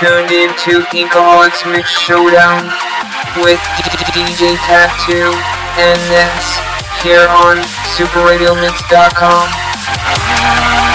You're to into Inkaholics Mix Showdown with DJ Tattoo and Ness here on SuperRadioMix.com.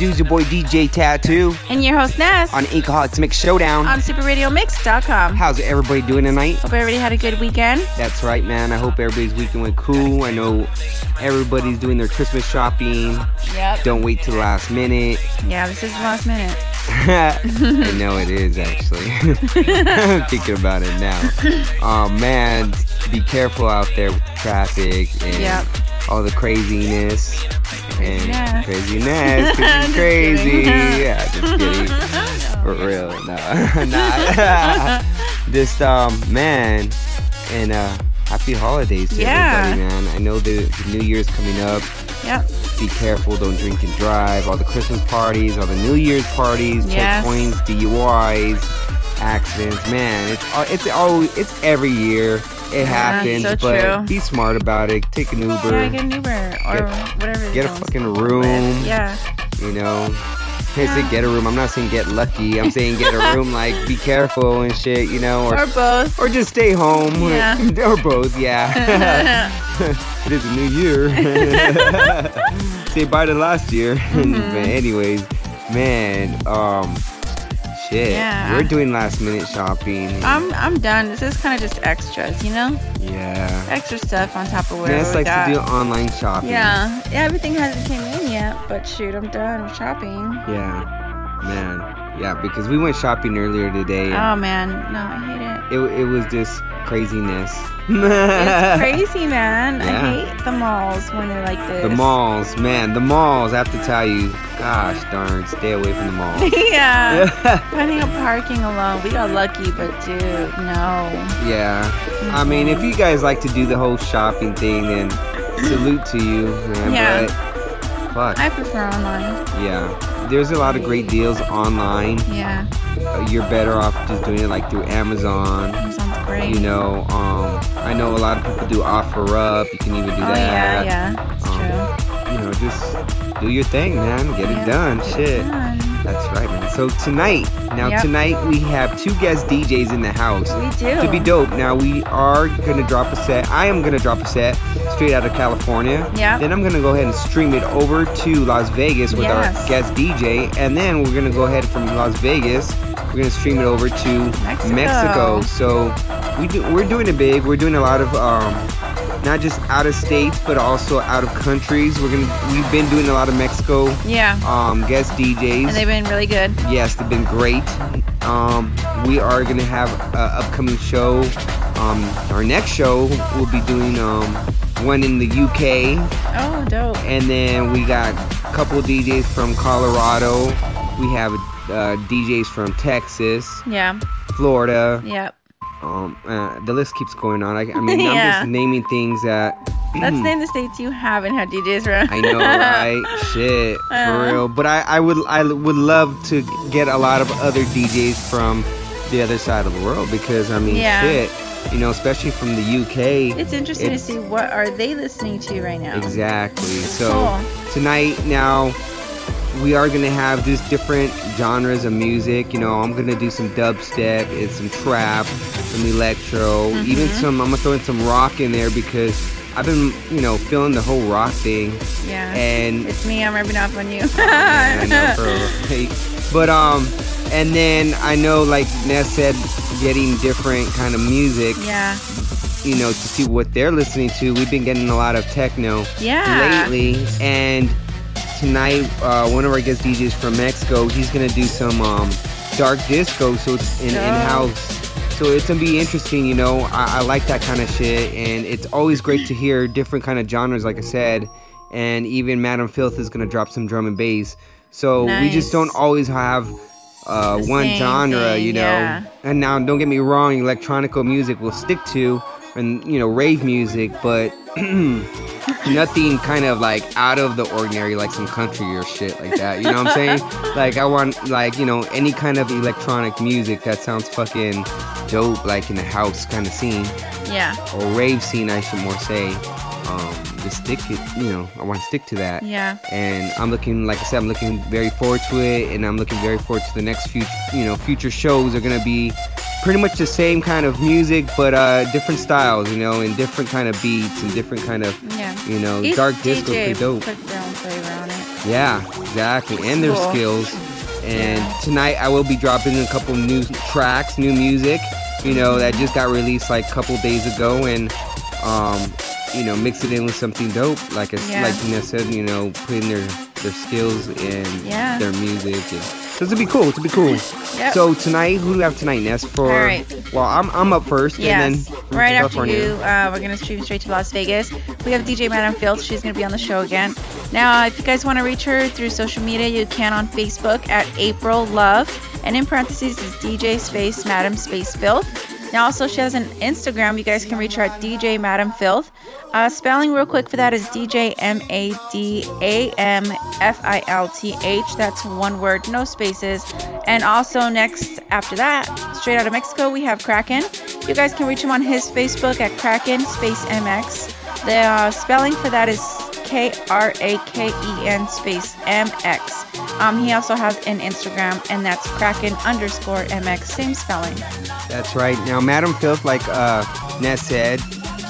yo, what it do? Your boy DJ Tattoo And your host Ness on Inkaholics Mix Showdown. on SuperRadioMix.com. How's everybody doing tonight? Hope everybody had a good weekend. That's right, man. I hope everybody's weekend went cool. I know everybody's doing their Christmas shopping. Yep. Don't wait till the last minute. Yeah, this is the last minute. I know it is, actually. I'm thinking about it now. Oh, man. Be careful out there with the traffic and Yep. all the craziness. And Craziness. craziness. 'cause it's Just crazy. kidding. Yeah, just kidding. For real, no, not. Just um, man, and uh, happy holidays to Yeah. everybody, man. I know the, the New Year's coming up. Yep. Be careful, don't drink and drive. All the Christmas parties, all the New Year's parties, Yes. checkpoints, DUIs, accidents. Man, it's al- it's always it's every year. It happens, so but be smart about it. Take an Uber. Yeah, get an Uber or Get- whatever. get a fucking room. Yeah. You know, I say get a room. I'm not saying get lucky. I'm saying get a room. Like be careful and shit. You know, or Or both. or just stay home. Yeah. or both. Yeah. it is a new year. say bye to last year. Mm-hmm. but anyways, man, um, shit. Yeah. We're doing last minute shopping. I'm I'm done. This is kind of just extras, you know, yeah. extra stuff on top of Ness we likes got. to do online shopping. yeah. yeah, everything hasn't came in yet, but shoot, I'm done with shopping. Yeah. Man. Yeah, because we went shopping earlier today. Oh man, no, I hate it. It, it was just craziness. It's crazy, man. Yeah. I hate the malls when they're like this. The malls, man, the malls. I have to tell you, gosh darn, stay away from the malls. yeah. Finding a parking alone. We got lucky, but dude, no. Yeah. I mean, if you guys like to do the whole shopping thing, then salute to you, man. Yeah. But fuck, I prefer online. yeah, there's a lot of great deals online. Yeah. Uh, you're better off just doing it like through Amazon. Sounds You know, um, I know a lot of people do offer up. You can even do oh that. yeah, yeah. Um, true. You know, just do your thing, man. Get Yeah, it done. get it Shit. done. That's right, man. So tonight, now Yep. tonight we have two guest DJs in the house. We do. To be dope. Now we are gonna drop a set. I am gonna drop a set straight out of California. Yeah. Then I'm gonna go ahead and stream it over to Las Vegas with Yes. our guest DJ, and then we're gonna go ahead from Las Vegas. We're gonna stream it over to Mexico. Mexico. So we do, we're doing it big. We're doing a lot of um, not just out of states, but also out of countries. We're gonna we've been doing a lot of Mexico Yeah. um, guest DJs. And they've been really good. Yes, they've been great. Um, we are gonna have an upcoming show. Um, our next show we'll be doing um, one in the UK, Oh, dope. and then we got a couple DJs from Colorado. We have uh, DJs from Texas, Yeah. Florida, Yep. um, uh, the list keeps going on. I, I mean, I'm just naming things that. Let's name the states you haven't had DJs from. I know, right? Shit, Uh. for real. But I, I would, I would love to get a lot of other DJs from the other side of the world because I mean, Yeah. shit, you know, especially from the UK. It's interesting It's- to see what are they listening to right now. Exactly. So Cool. tonight, now we are gonna have just different genres of music. You know, I'm gonna do some dubstep and some trap, some electro, even Mhm. some. I'm gonna throw in some rock in there because I've been, you know, feeling the whole rock thing. Yeah. And it's me. I'm rubbing off on you. I know. Hey, But um, and then I know, like Ness said, getting different kind of music. yeah. You know, to see what they're listening to. We've been getting a lot of techno Yeah. lately, and tonight uh, one of our guest DJs from Mexico, he's gonna do some um, dark disco, so it's in Dope. in house. So it's gonna be interesting, you know. I, I like that kind of shit, and it's always great to hear different kind of genres, like I said. And even Madam Filth is gonna drop some drum and bass. So we just don't always have uh, one genre, thing, you know. yeah. And now, don't get me wrong, electronical music will stick to, and you know, rave music, but nothing kind of like out of the ordinary, like some country or shit like that. You know what I'm saying? like I want like you know any kind of electronic music that sounds fucking dope, like in the house kind of scene Yeah. or rave scene, I should more say. Um, just stick it, you know, I want to stick to that Yeah. and I'm looking, like I said, I'm looking very forward to it, and I'm looking very forward to the next future, you know, future shows are gonna be pretty much the same kind of music, but uh, different styles, you know, and different kind of beats and different kind of, Yeah. you know, Each dark disco, DJ pretty dope. put their own flavor on it. Yeah, exactly, and their Cool. skills. And Yeah. tonight I will be dropping a couple new tracks, new music, you know, that just got released like a couple days ago, and um, you know, mix it in with something dope, like I, Yeah. like Nina said, you know, putting their their skills in Yeah. their music, and so it's gonna be cool. Gonna be cool. Yep. So tonight, who do we have tonight, Ness? For All right. well, I'm I'm up first, Yes. and then right after you, uh, we're gonna stream straight to Las Vegas. We have DJ Madam Filth. She's gonna be on the show again. Now, if you guys want to reach her through social media, you can on Facebook at April Love, and in parentheses is DJ Space Madam Space Filth. Now, also she has an Instagram. You guys can reach her at DJ Madam Filth. Uh, spelling real quick for that is DJ M A D A M F I L T H. That's one word, no spaces. And also next after that, straight out of Mexico, we have Kraken. You guys can reach him on his Facebook at Kraken Space MX. The uh, spelling for that is K R A K E N space M X. Um, he also has an Instagram, and that's Kraken underscore MX, same spelling. That's right. Now, Madam Filth, like uh, Ness said,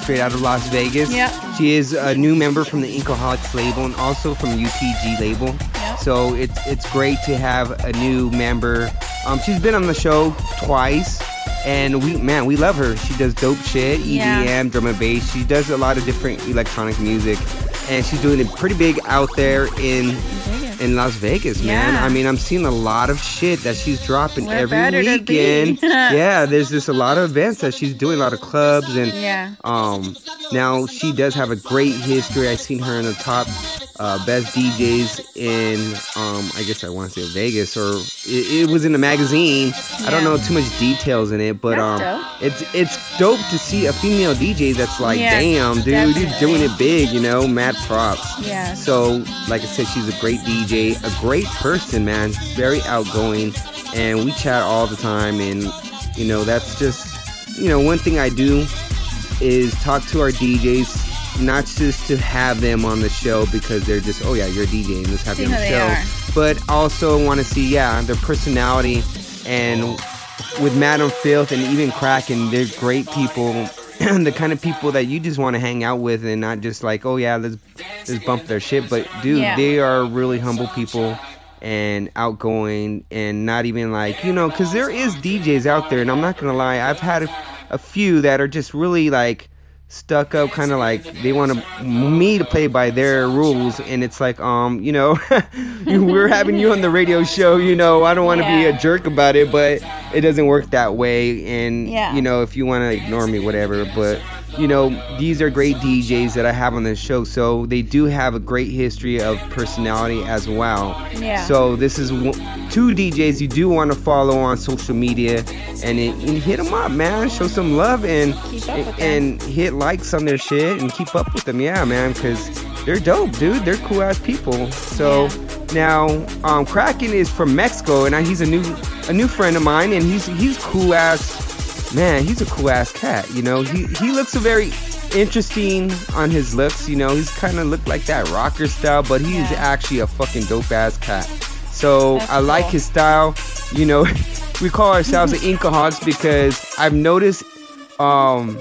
straight out of Las Vegas. Yep. She is a new member from the Inkaholics label and also from UPG label. Yep. So it's it's great to have a new member. Um, she's been on the show twice, and we man we love her. She does dope shit, EDM, Yeah. drum and bass. She does a lot of different electronic music, and she's doing it pretty big out there in Vegas. in Las Vegas, man. Yeah. I mean, I'm seeing a lot of shit that she's dropping Where every better to be? weekend. yeah, there's just a lot of events that she's doing, a lot of clubs, and Yeah. um, now she does have a great history. I've seen her in the top uh, best DJs in, um, I guess I want to say Vegas, or it, it was in a magazine. I don't know too much details in it, but That's um, dope. it's it's dope to see a female DJ that's like, Yeah, damn, dude, you're doing it big, you know, mad props. Yeah. So, like I said, she's a great DJ, a great person, man. Very outgoing, and we chat all the time. And you know, that's just, you know, one thing I do is talk to our DJs, not just to have them on the show because they're just, oh yeah, you're a DJ and let's have See you on the show, are. but also want to see, yeah, their personality and with Madam Filth and even Kraken, they're great people. the kind of people that you just want to hang out with and not just like, oh yeah, let's let's bump their shit. But dude, Yeah. they are really humble people and outgoing and not even like you know, because there is DJs out there, and I'm not gonna lie, I've had a, a few that are just really like stuck up kind of like they want to me to play by their rules and it's like um you know we're having you on the radio show you know i don't want to be a jerk about it but it doesn't work that way and Yeah. you know if you want to ignore me whatever but you know, these are great DJs that I have on this show. So they do have a great history of personality as well. Yeah. So this is two DJs you do want to follow on social media and, it, and hit them up, man. Show some love and Keep up with them. and hit likes on their shit and keep up with them. Yeah, man, because they're dope, dude. They're cool ass people. So now, um, Kraken is from Mexico, and I, he's a new a new friend of mine, and he's he's cool ass. Man, he's a cool ass cat. You know, he he looks a very interesting on his looks. You know, he's kind of looked like that rocker style, but he's Yeah. actually a fucking dope ass cat. So That's I like cool. his style. You know, we call ourselves the Inkaholics because I've noticed. Um,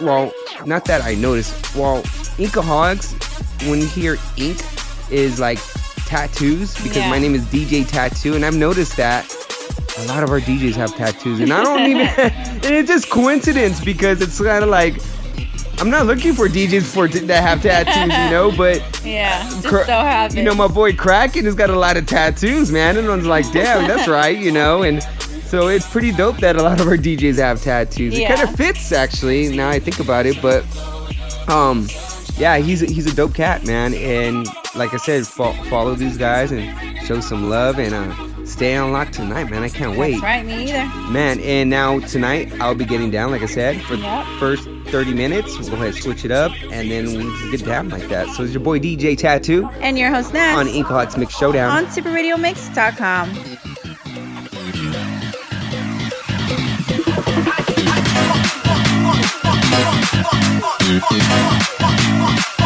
well, not that I noticed. Well, Inkaholics, when you hear ink, is like tattoos because Yeah. my name is DJ Tattoo, and I've noticed that a lot of our DJs have tattoos, and I don't even. and it's just coincidence because it's kind of like I'm not looking for DJs for that have tattoos, you know, but Yeah. Just so happens. you know, my boy Kraken has got a lot of tattoos, man. And I was like, damn, that's right, you know. And so it's pretty dope that a lot of our DJs have tattoos. It kind of fits, actually, now I think about it. But, um, yeah, he's a, he's a dope cat, man. And like I said, fo- follow these guys and show some love and uh, stay on lock tonight, man. I can't wait. That's right, me either. Man, and now tonight I'll be getting down, like I said, for Yep. the first 30 minutes. We'll go ahead and switch it up, and then we just get down like that. So it's your boy DJ Tattoo And your host, Ness. on Inkaholics Mix Showdown. on superradiomix.com. ¿Cómo?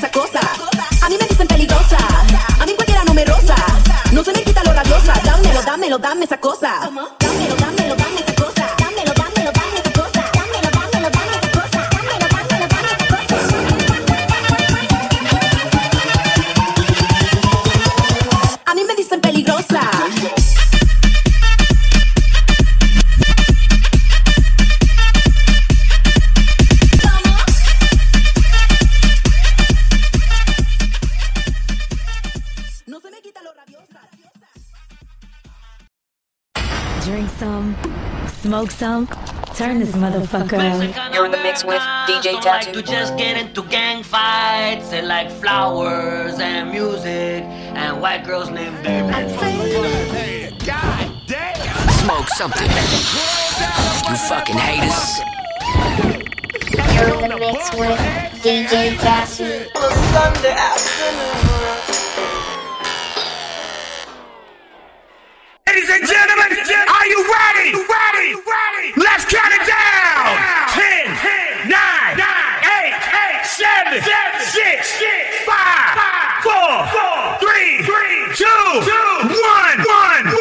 Esa cosa. A mí me dicen peligrosa. A mí cualquiera no me rosa. No se me quita lo rabiosa. Dámelo, dámelo, dame esa cosa. Smoke some, turn this motherfucker up. You're in the mix with DJ Like Tattoo. to just get into gang fights and like flowers and music and white girls named baby. Smoke something. You fucking haters. You're in the mix with DJ Tattoo. Ladies and gentlemen, are you ready? Ready? Ready? Let's count it down. 10, 9, 8, 7, 6, 5, 4, 3, 2, 1, 1,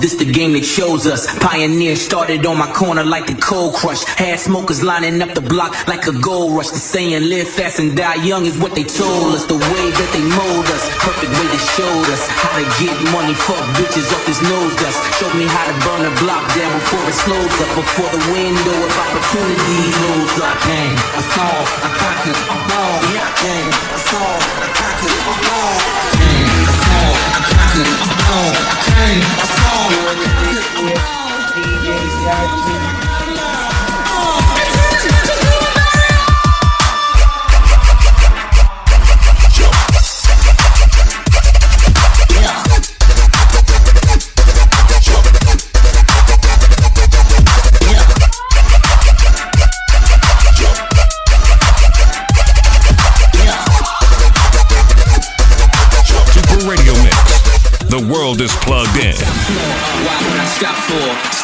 this the game that chose us. Pioneer started on my corner like the cold crush. Had smokers lining up the block like a gold rush. The saying live fast and die young is what they told us. The way that they mold us, perfect way they showed us how to get money, fuck bitches off this nose dust. Showed me how to burn a block down before it slows up. Before the window of opportunity closed up. Gang, I saw, I conquered, I'm gone. Yeah, I saw, I conquered, I'm. Gone. Gang, I saw,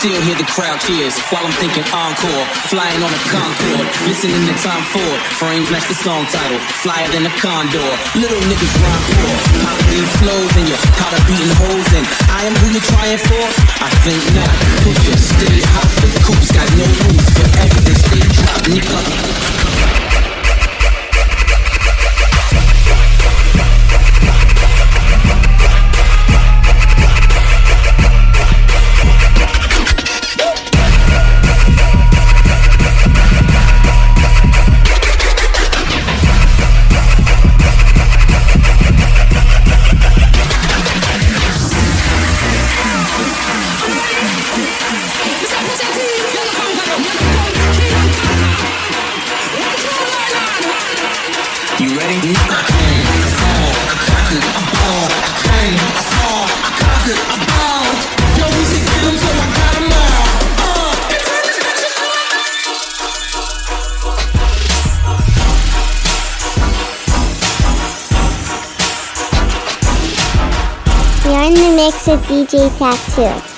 Still hear the crowd cheers while I'm thinking encore. Flying on a Concorde, listening to Tom Ford. Frames match the song title, flyer than a condor. Little niggas rhyme poor. Leave flows in how to beating holes in. I am who you're trying for? I think not. Push it, stay hot. The coops got no roof forever. They stay dropped, nigga. DJ Pack 2.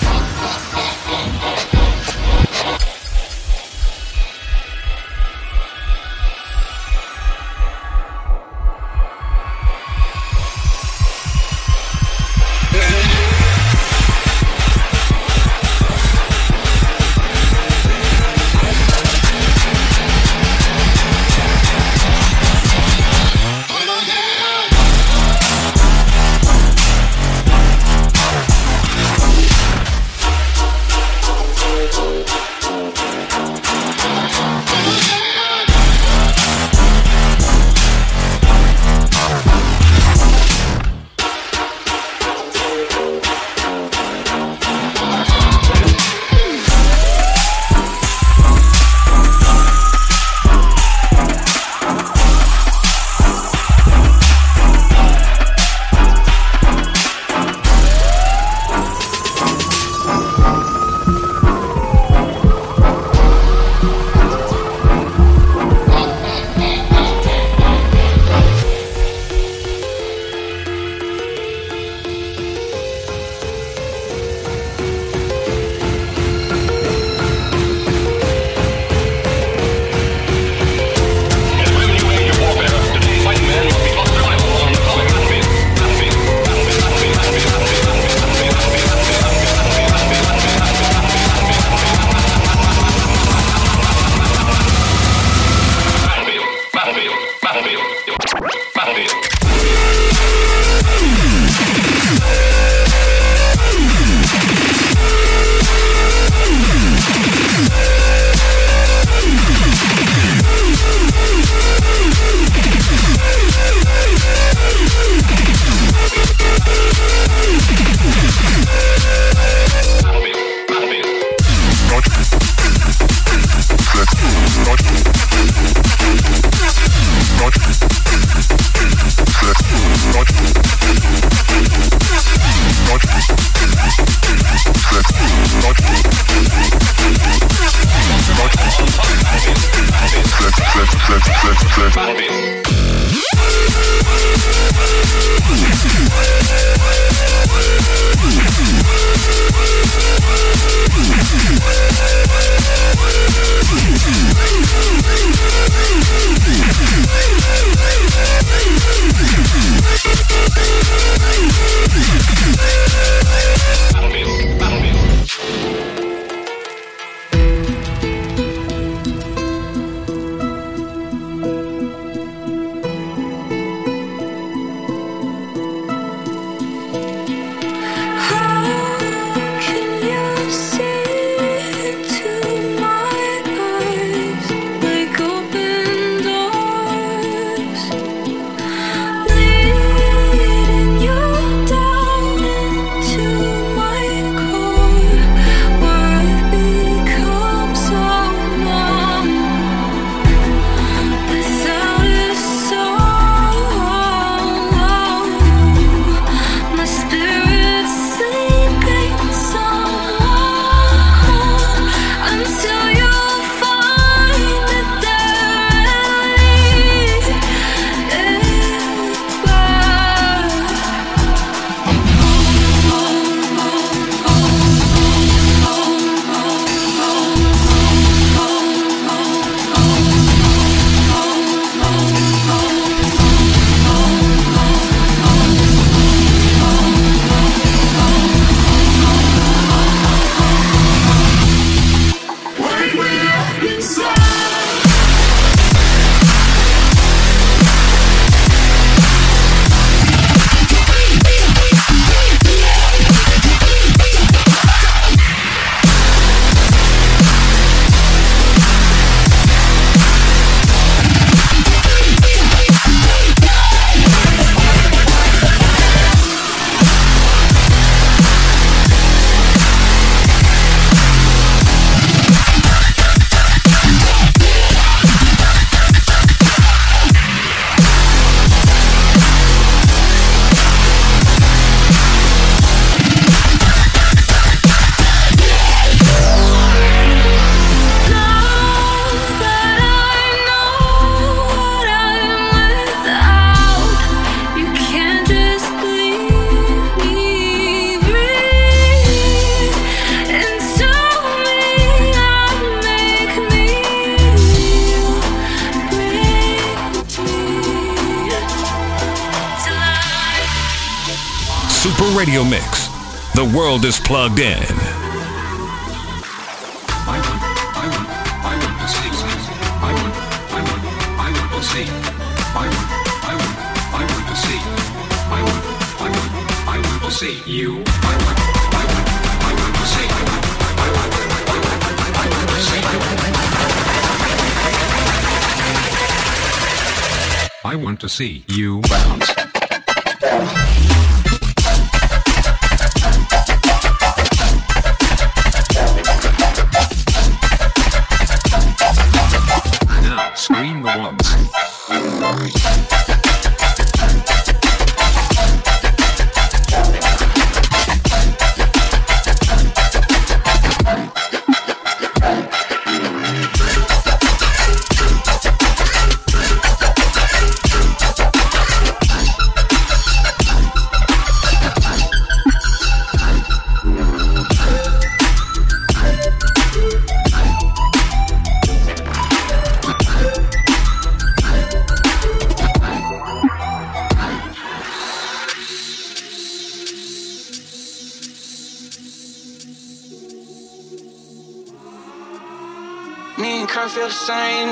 sí.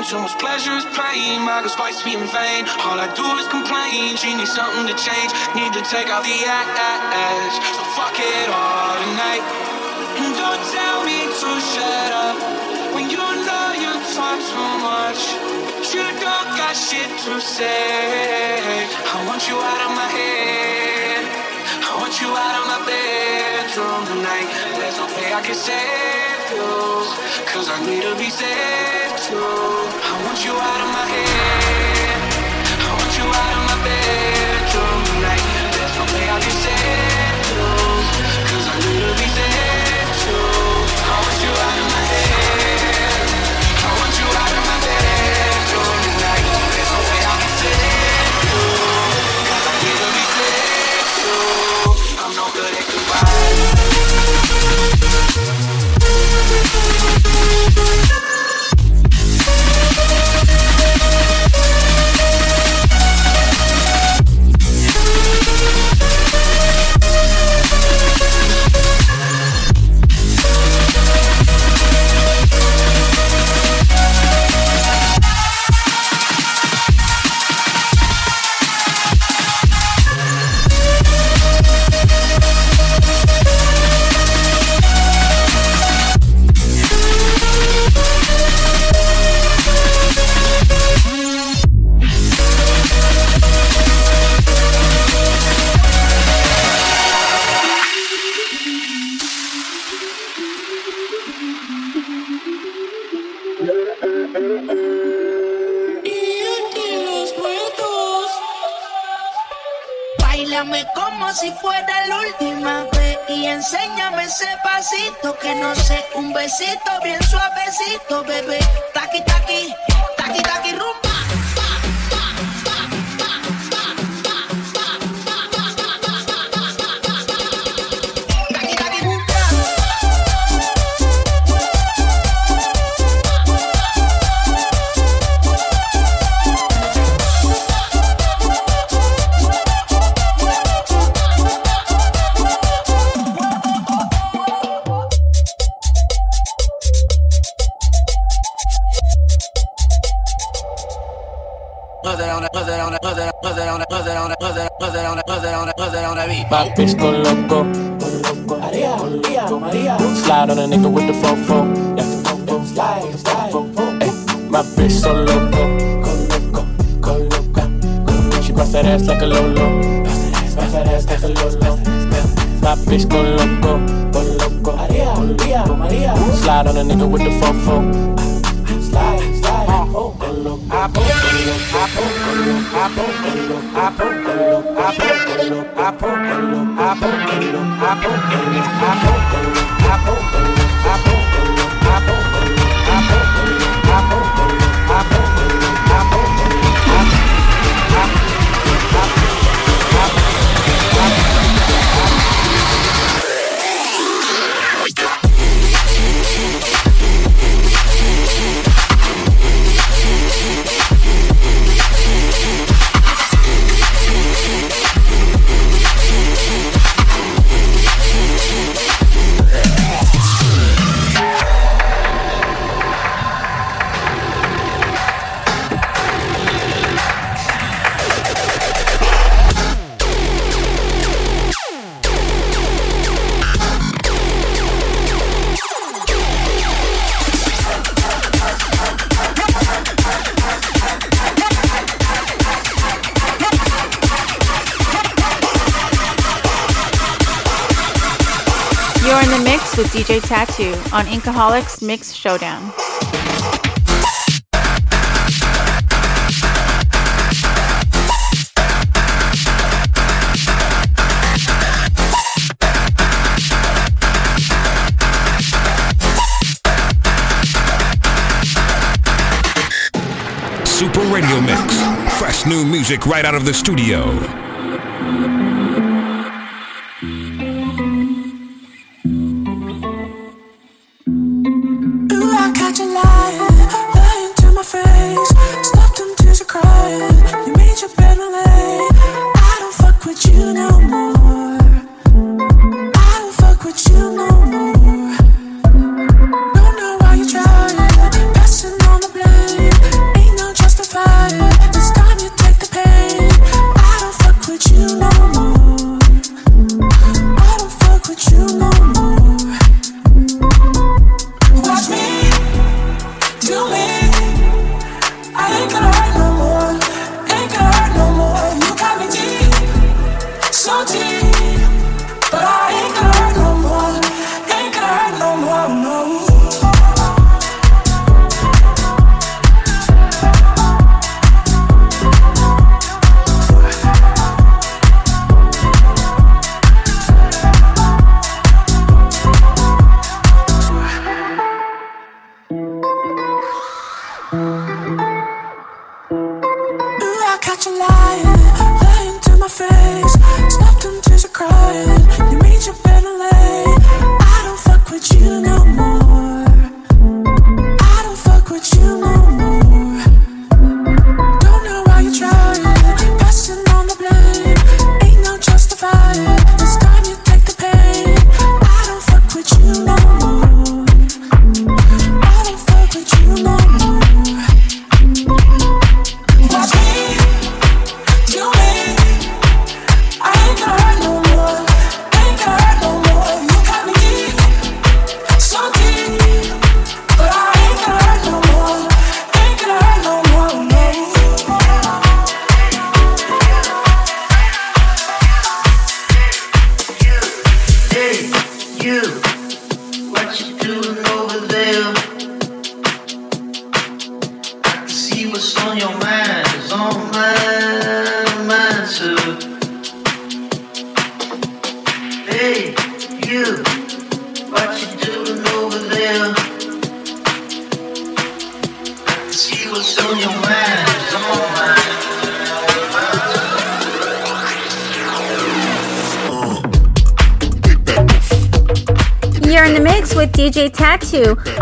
Too much pleasure is pain. My girl's fights be in vain. All I do is complain. She needs something to change. Need to take out the ass. So fuck it all tonight. And don't tell me to shut up. When you know you talk too much. You don't got shit to say. I want you out of my head. I want you out of my bedroom tonight. There's no way I can save you. Cause I need to be saved too. I want you out of my head. I want you out of my bedroom tonight. There's no way I can save suavecito, bien suavecito, bebé. My bitch go loco. Maria, Maria, Maria. Slide on a nigga with the fofo. Yeah, slide, slide. Ay, my bitch so loco. Go loco, go loca. She bust that ass like a lolo. Bust that ass like a lolo. My bitch go loco, go loco. Maria, Maria, Maria. Slide on a nigga with the fofo. I poke, I poke, with DJ Tattoo on Inkaholics Mix Showdown. Super Radio Mix. Fresh new music right out of the studio.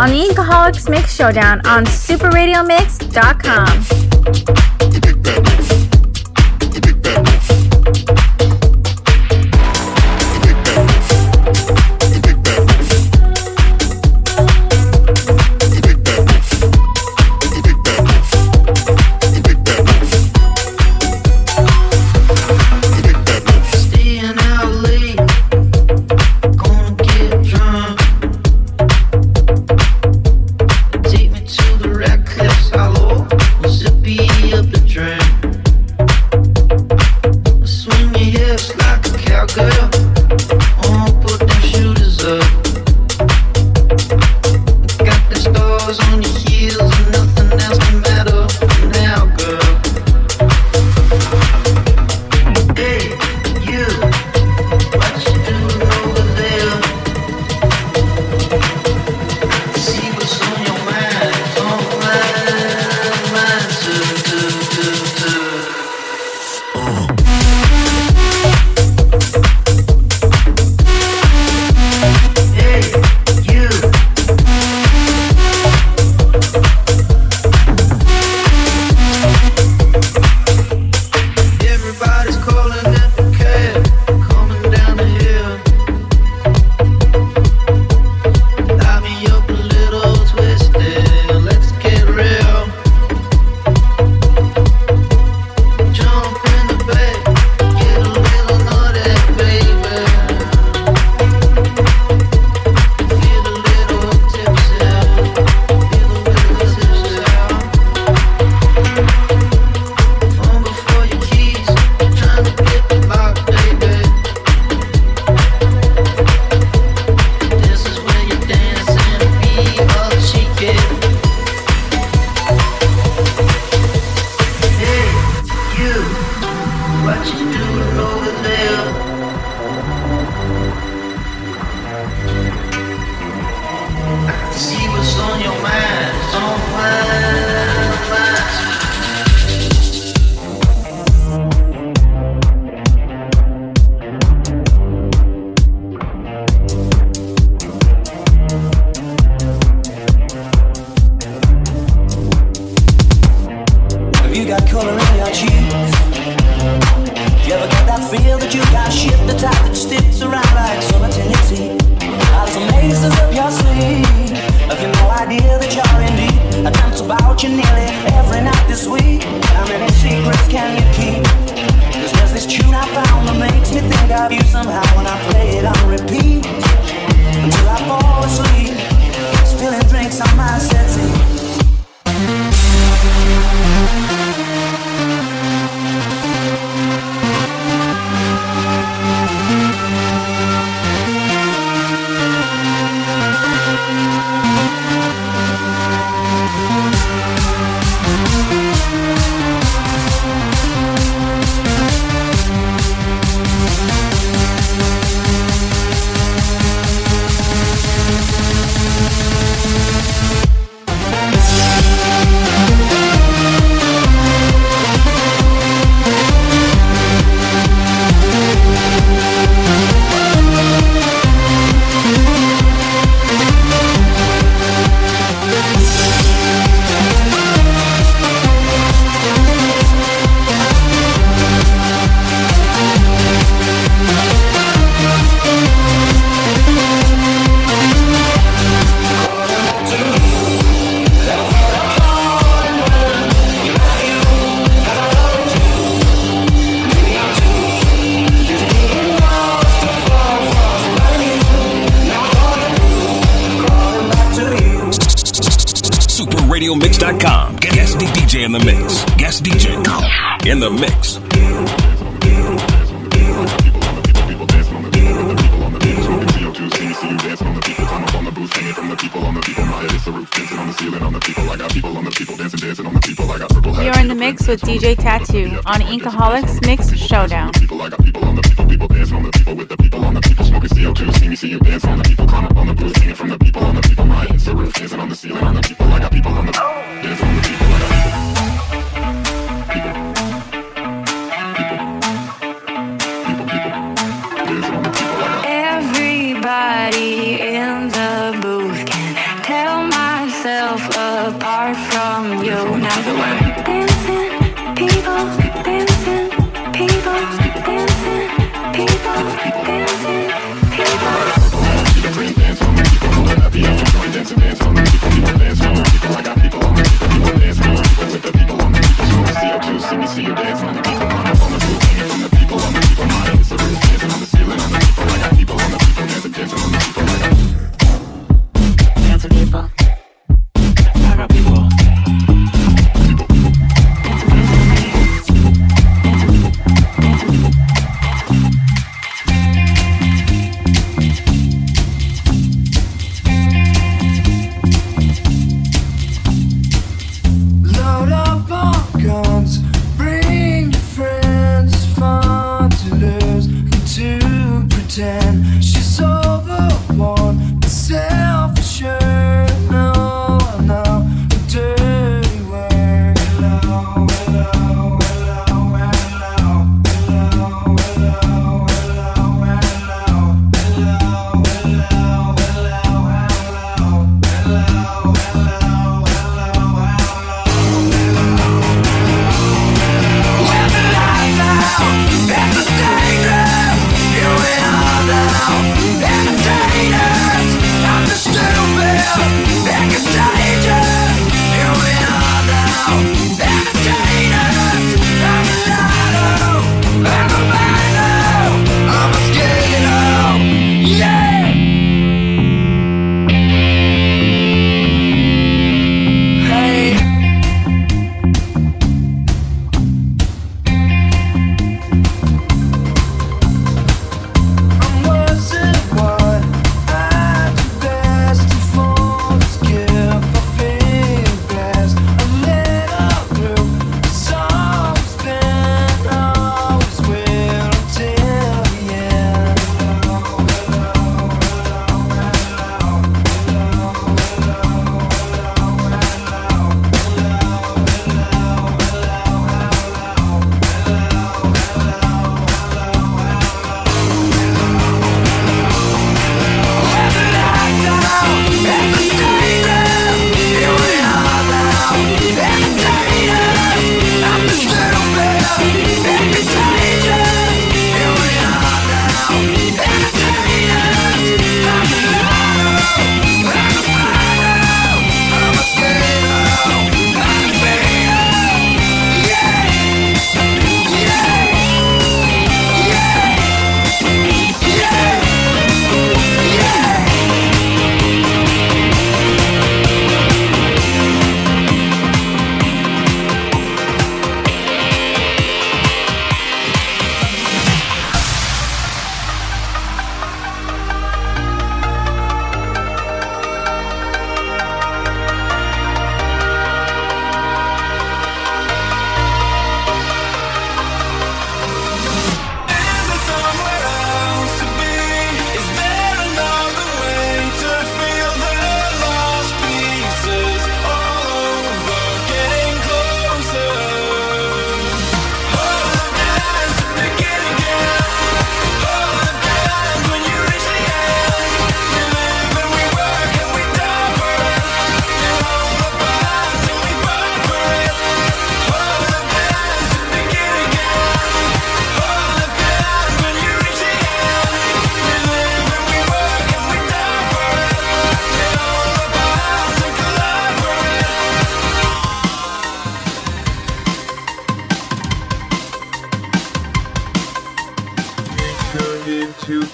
on the Inkaholics Mix Showdown on superradiomix.com.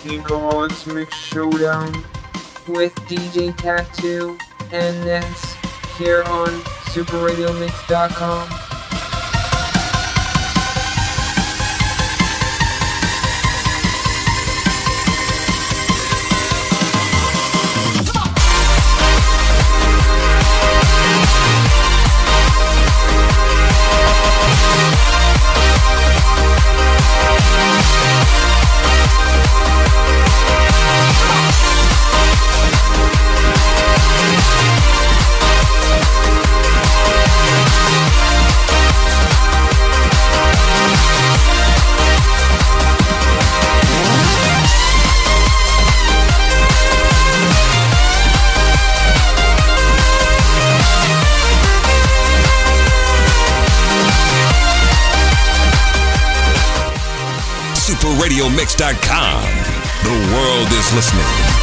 Hero Mix Showdown with DJ Tattoo and Ness here on SuperRadioMix.com. Sports.com. The world is listening.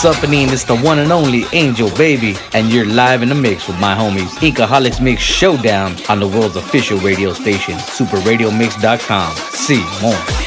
What's up, Anin? It's the one and only Angel Baby, and you're live in the mix with my homies Inkaholics Mix Showdown on the world's official radio station, superradiomix.com. See more.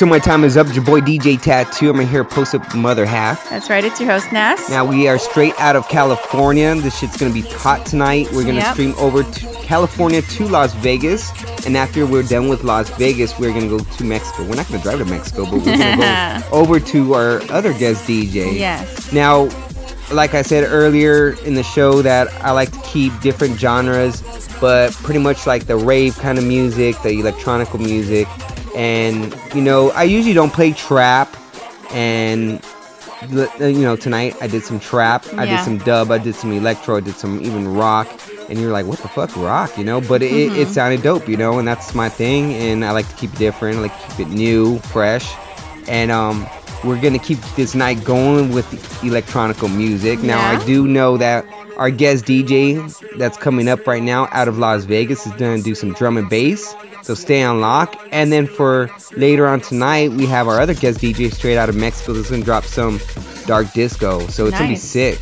So my time is up. It's your boy DJ Tattoo. I'm here to post up mother half. That's right. It's your host Ness. Now we are straight out of California. This shit's gonna be hot tonight. We're gonna Yep. stream over to California to Las Vegas, and after we're done with Las Vegas, we're gonna go to Mexico. We're not gonna drive to Mexico, but we're gonna go over to our other guest DJ. Yes. Now, like I said earlier in the show, that I like to keep different genres, but pretty much like the rave kind of music, the electronical music, and you know, I usually don't play trap, and uh, you know, tonight I did some trap, I did some dub, I did some electro, I did some even rock, and you're like, what the fuck, rock, you know? But it, it Mhm. sounded dope, you know, and that's my thing, and I like to keep it different, I like to keep it new, fresh, and um, we're gonna keep this night going with electronical music. Now Yeah. I do know that our guest DJ that's coming up right now out of Las Vegas is gonna do some drum and bass. So stay on lock. And then for later on tonight, we have our other guest DJ straight out of Mexico that's gonna drop some dark disco. So it's gonna be sick.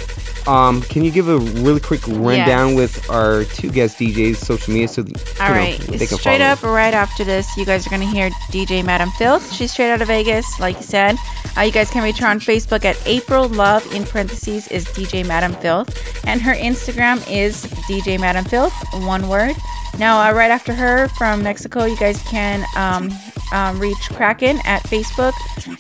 Um, can you give a really quick rundown Yes. with our two guest DJs social media so that, All know, right. can Straight up, right after this, you guys are going to hear DJ Madam Filth. She's straight out of Vegas, like you said. Uh, you guys can reach her on Facebook at April Love, in parentheses, is DJ Madam Filth. And her Instagram is DJ Madam Filth, one word. Now, uh, right after her from Mexico, you guys can um, um, reach Kraken at Facebook,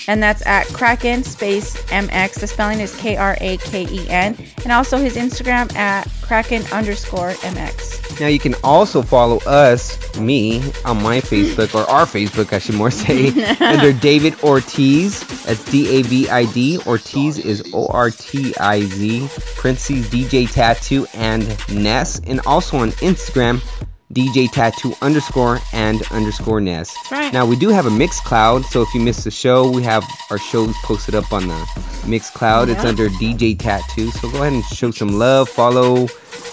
and that's at Kraken space MX. The spelling is K R A K E N. And also his Instagram at Kraken underscore MX. Now you can also follow us, me, on my Facebook or our Facebook, I should more say, under David Ortiz. That's D A V I D. Ortiz is O R T I Z. Parentheses DJ Tattoo and Ness, and also on Instagram. DJ Tattoo underscore and underscore Ness. Right. Now we do have a Mixcloud, so if you missed the show, we have our shows posted up on the Mixcloud. It's under DJ Tattoo. So go ahead and show some love, follow,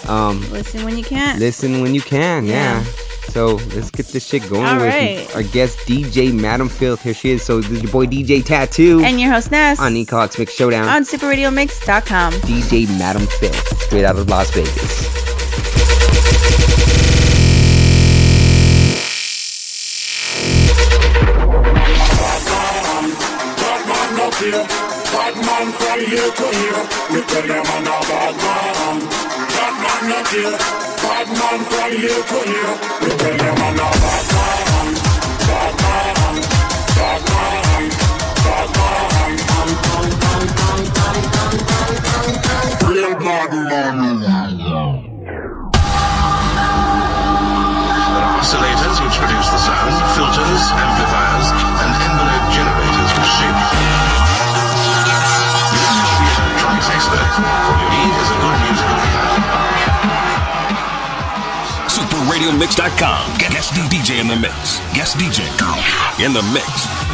um, Listen when you can. Listen when you can, yeah. Yeah. So let's get this shit going All with right. our guest DJ Madam Filth. Here she is. So this is your boy DJ Tattoo And your host Ness on Ecox Mix Showdown. on SuperRadioMix.com. DJ Madam Filth, straight out of Las Vegas. Man from here to here. We tell them I'm a bad man. Bad man no fear. Bad man from here to here. We tell them I'm a bad man. Bad man. Bad man. Bad man. Real bad man. Ear. SuperRadioMix.com. Guest DJ in the mix. Guest DJ in the mix.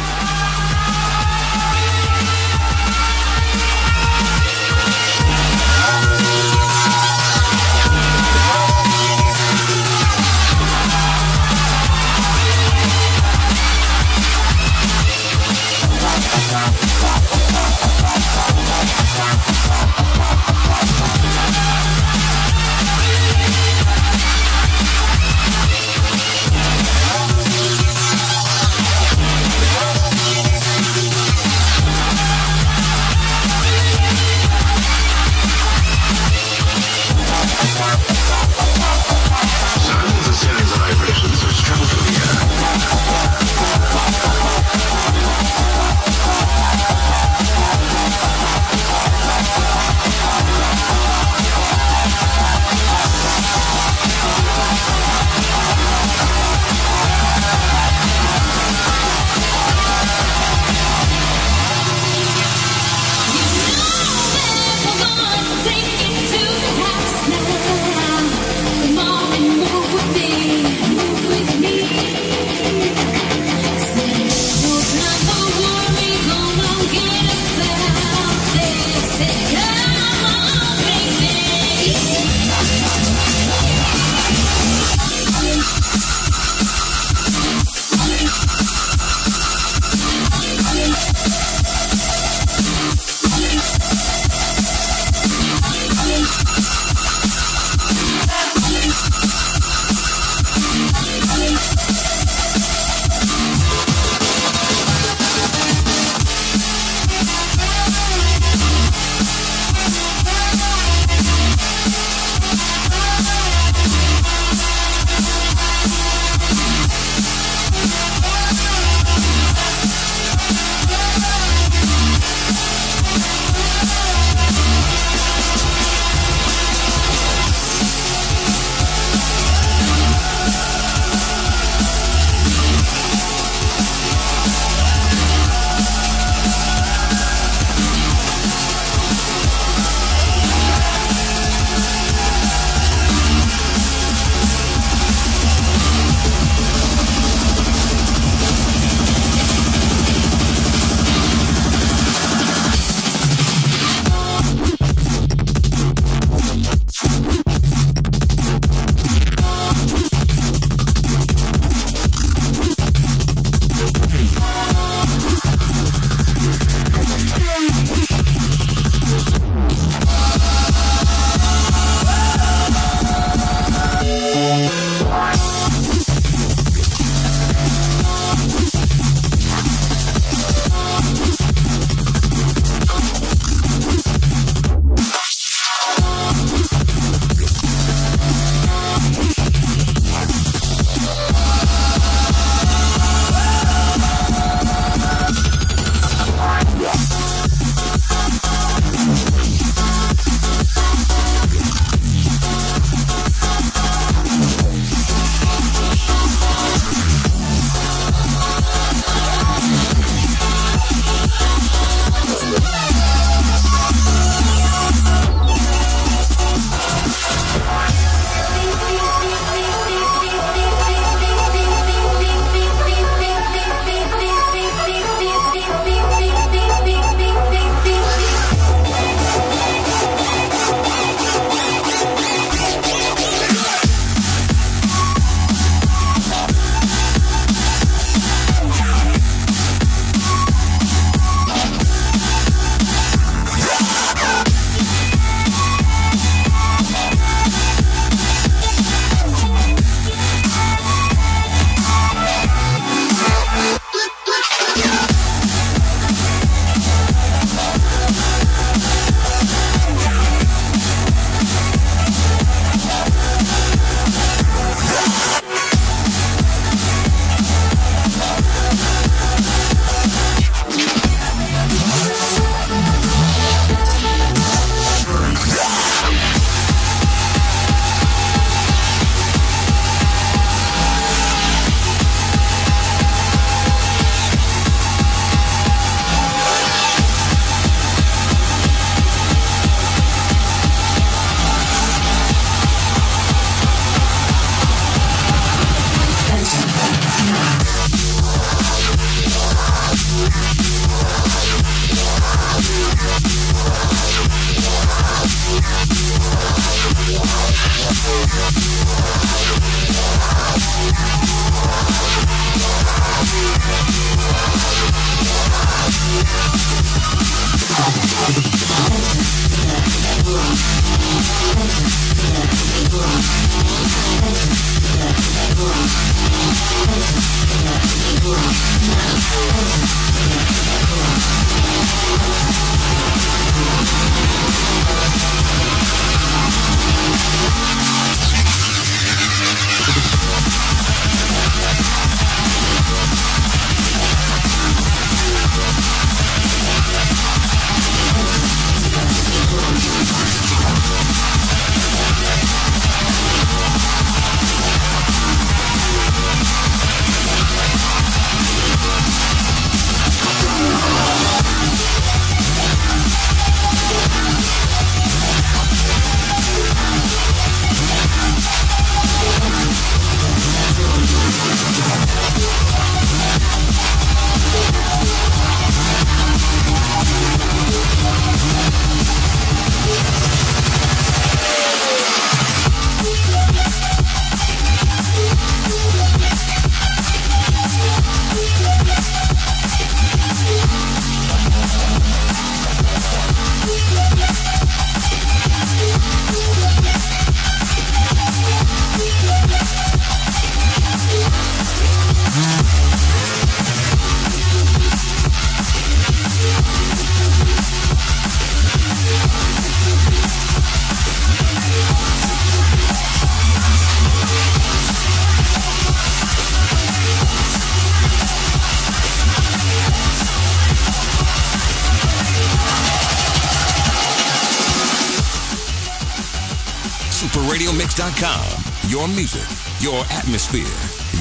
superradiomix.com. Your music, your atmosphere,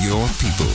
your people.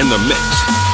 In the mix.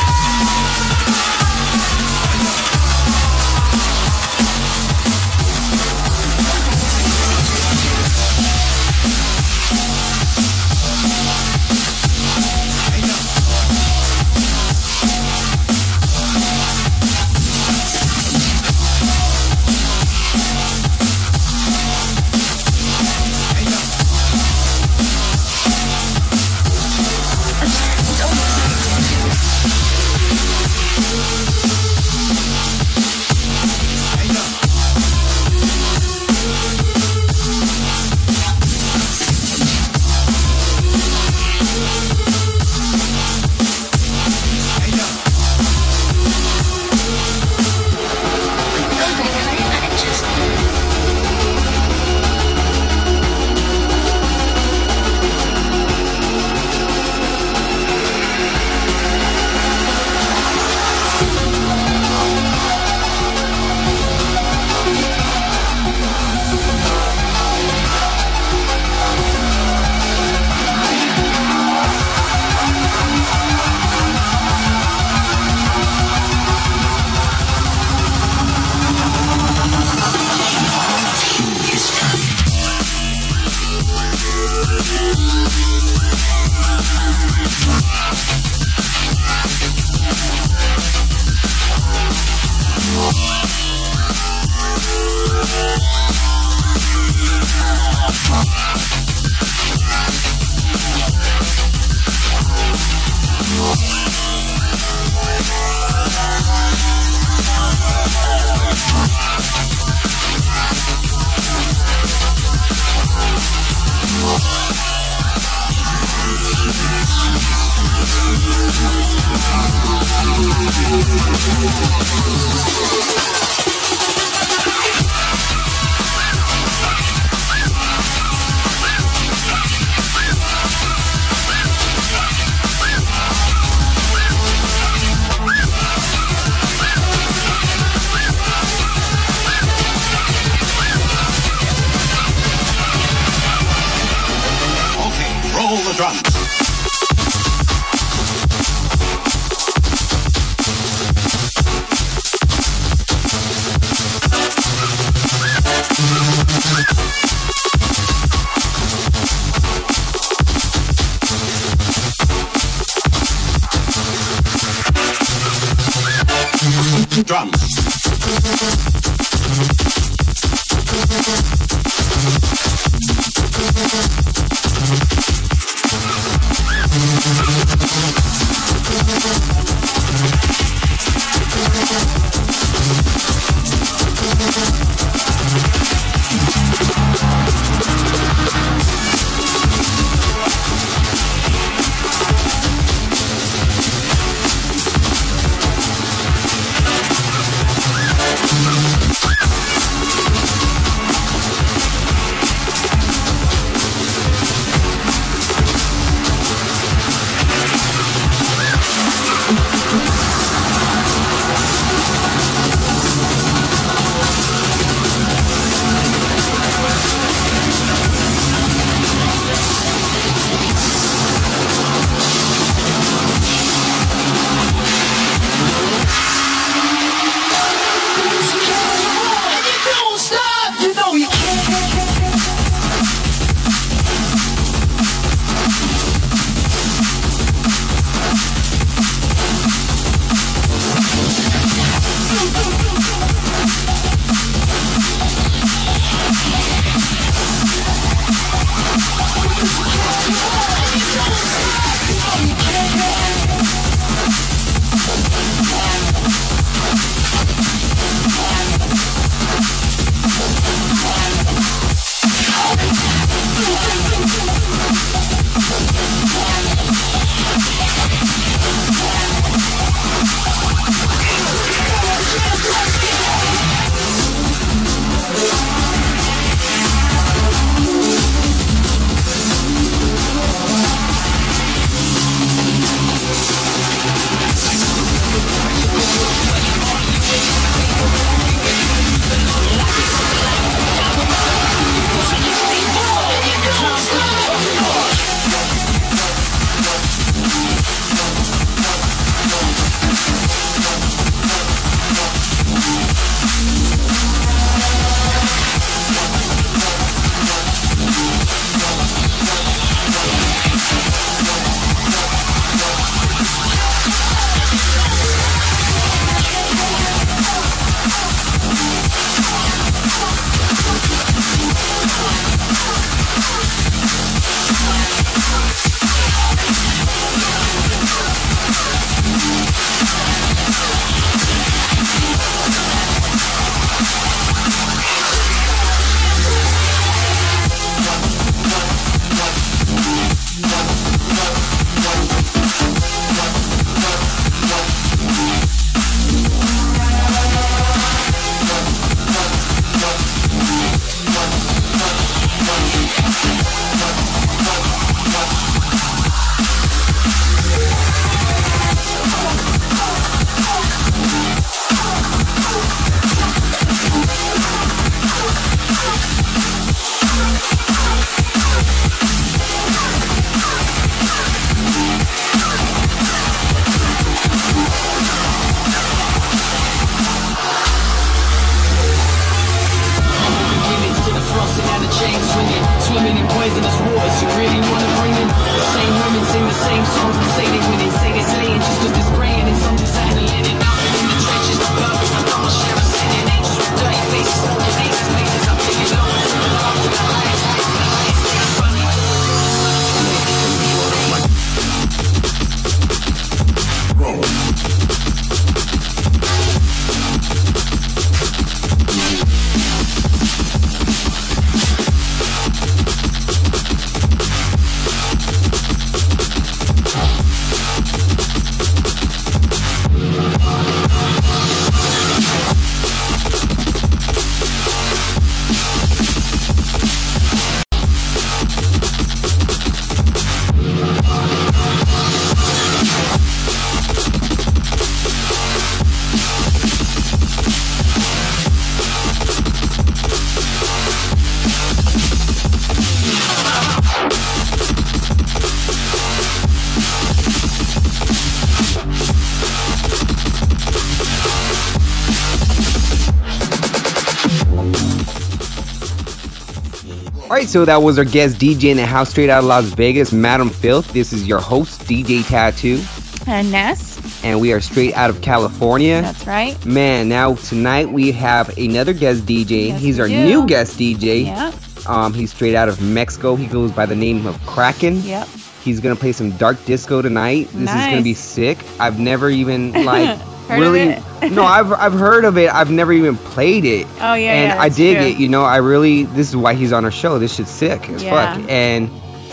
All right, so that was our guest DJ in the house straight out of Las Vegas, Madam Filth. This is your host, DJ Tattoo, And Ness. and we are straight out of California. That's right. Man, now tonight we have another guest DJ. Yes, He's our do. new guest DJ. Yeah. Um, he's straight out of Mexico. He goes by the name of Kraken. Yep. He's gonna play some dark disco tonight. This is gonna be sick. I've never even like Heard really. it? no, I've I've heard of it. I've never even played it. Oh, yeah, And yeah, I dig true. it. You know, I really. This is why he's on our show. This shit's sick as Yeah. fuck. And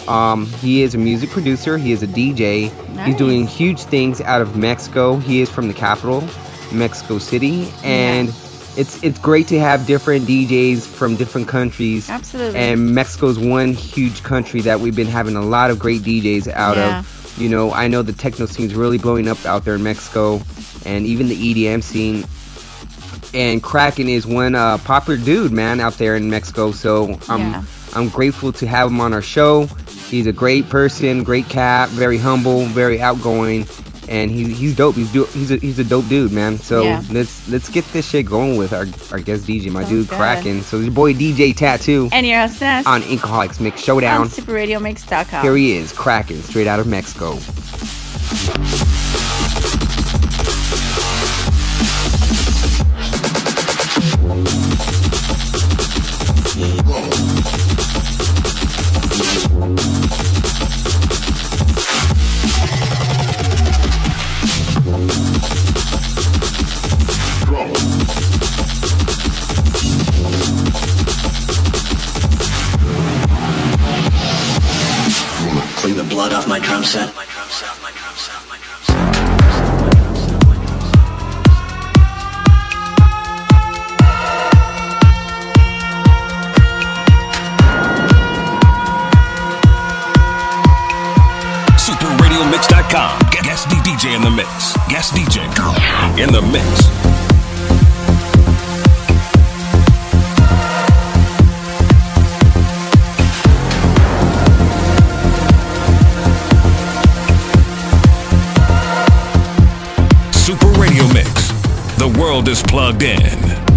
um, he is a music producer. He is a DJ. He's doing huge things out of Mexico. He is from the capital, Mexico City, and. It's, it's great to have different DJs from different countries. Absolutely. And Mexico's one huge country that we've been having a lot of great DJs out Yeah. of. You know, I know the techno scene's really blowing up out there in Mexico, and even the EDM scene. And Kraken is one uh, popular dude, man, out there in Mexico. So I'm Yeah. I'm grateful to have him on our show. He's a great person, great cat, very humble, very outgoing, and he's he's dope. He's do, he's a he's a dope dude, man. So Yeah. let's let's get this shit going with our our guest DJ, my Sounds dude good. Kraken. So your boy DJ Tattoo And your host Ness. on Inkaholics Mix Showdown. On SuperRadioMix.com. Here he is, Kraken, straight out of Mexico. Super Radio Mix. The world is plugged in.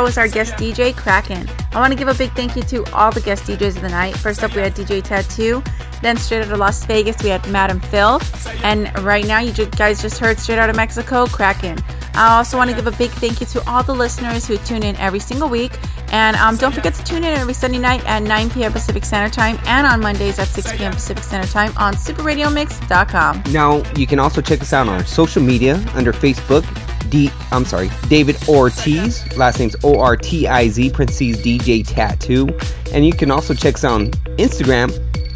That was our guest DJ, Kraken. I want to give a big thank you to all the guest DJs of the night. First up, we had DJ Tattoo. Then, straight out of Las Vegas, we had Madam Filth. And right now, you guys just heard straight out of Mexico, Kraken. I also want to give a big thank you to all the listeners who tune in every single week. And um, don't forget to tune in every Sunday night at 9 p.m. Pacific Standard Time and on Mondays at 6 p.m. Pacific Standard Time on SuperRadioMix.com. Now you can also check us out on our social media under Facebook. D, I'm sorry, David Ortiz. Last name's O R T I Z parentheses DJ Tattoo, and you can also check us out on Instagram,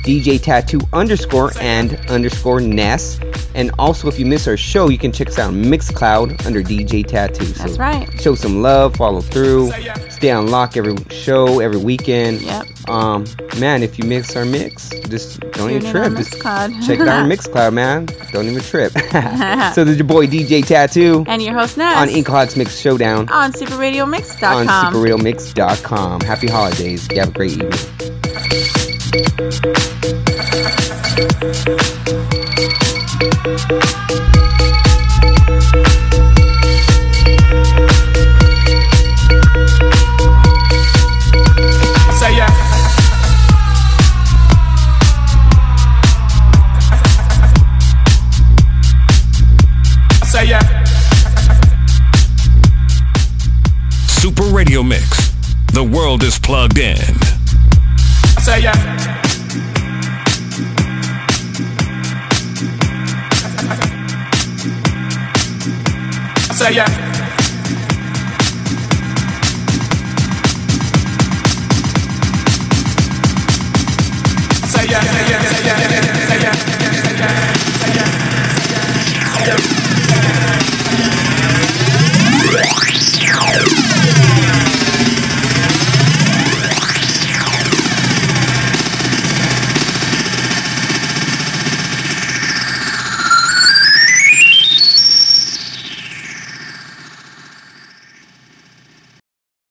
DJ Tattoo underscore and underscore Ness. And also, if you miss our show, you can check us out on Mixcloud under DJ Tattoo. So That's right. Show some love, follow through, stay on lock every show, every weekend. Yep. Um, man, if you miss our mix, just don't Tune even trip. Just check out on Mixcloud, man. Don't even trip. so there's your boy DJ Tattoo And your host, Ness. on Inkaholics Mix Showdown on SuperRadioMix.com. on SuperRealMix.com. Happy holidays. You have a great evening. Radio Mix. The world is plugged in. Say yeah. Say yeah.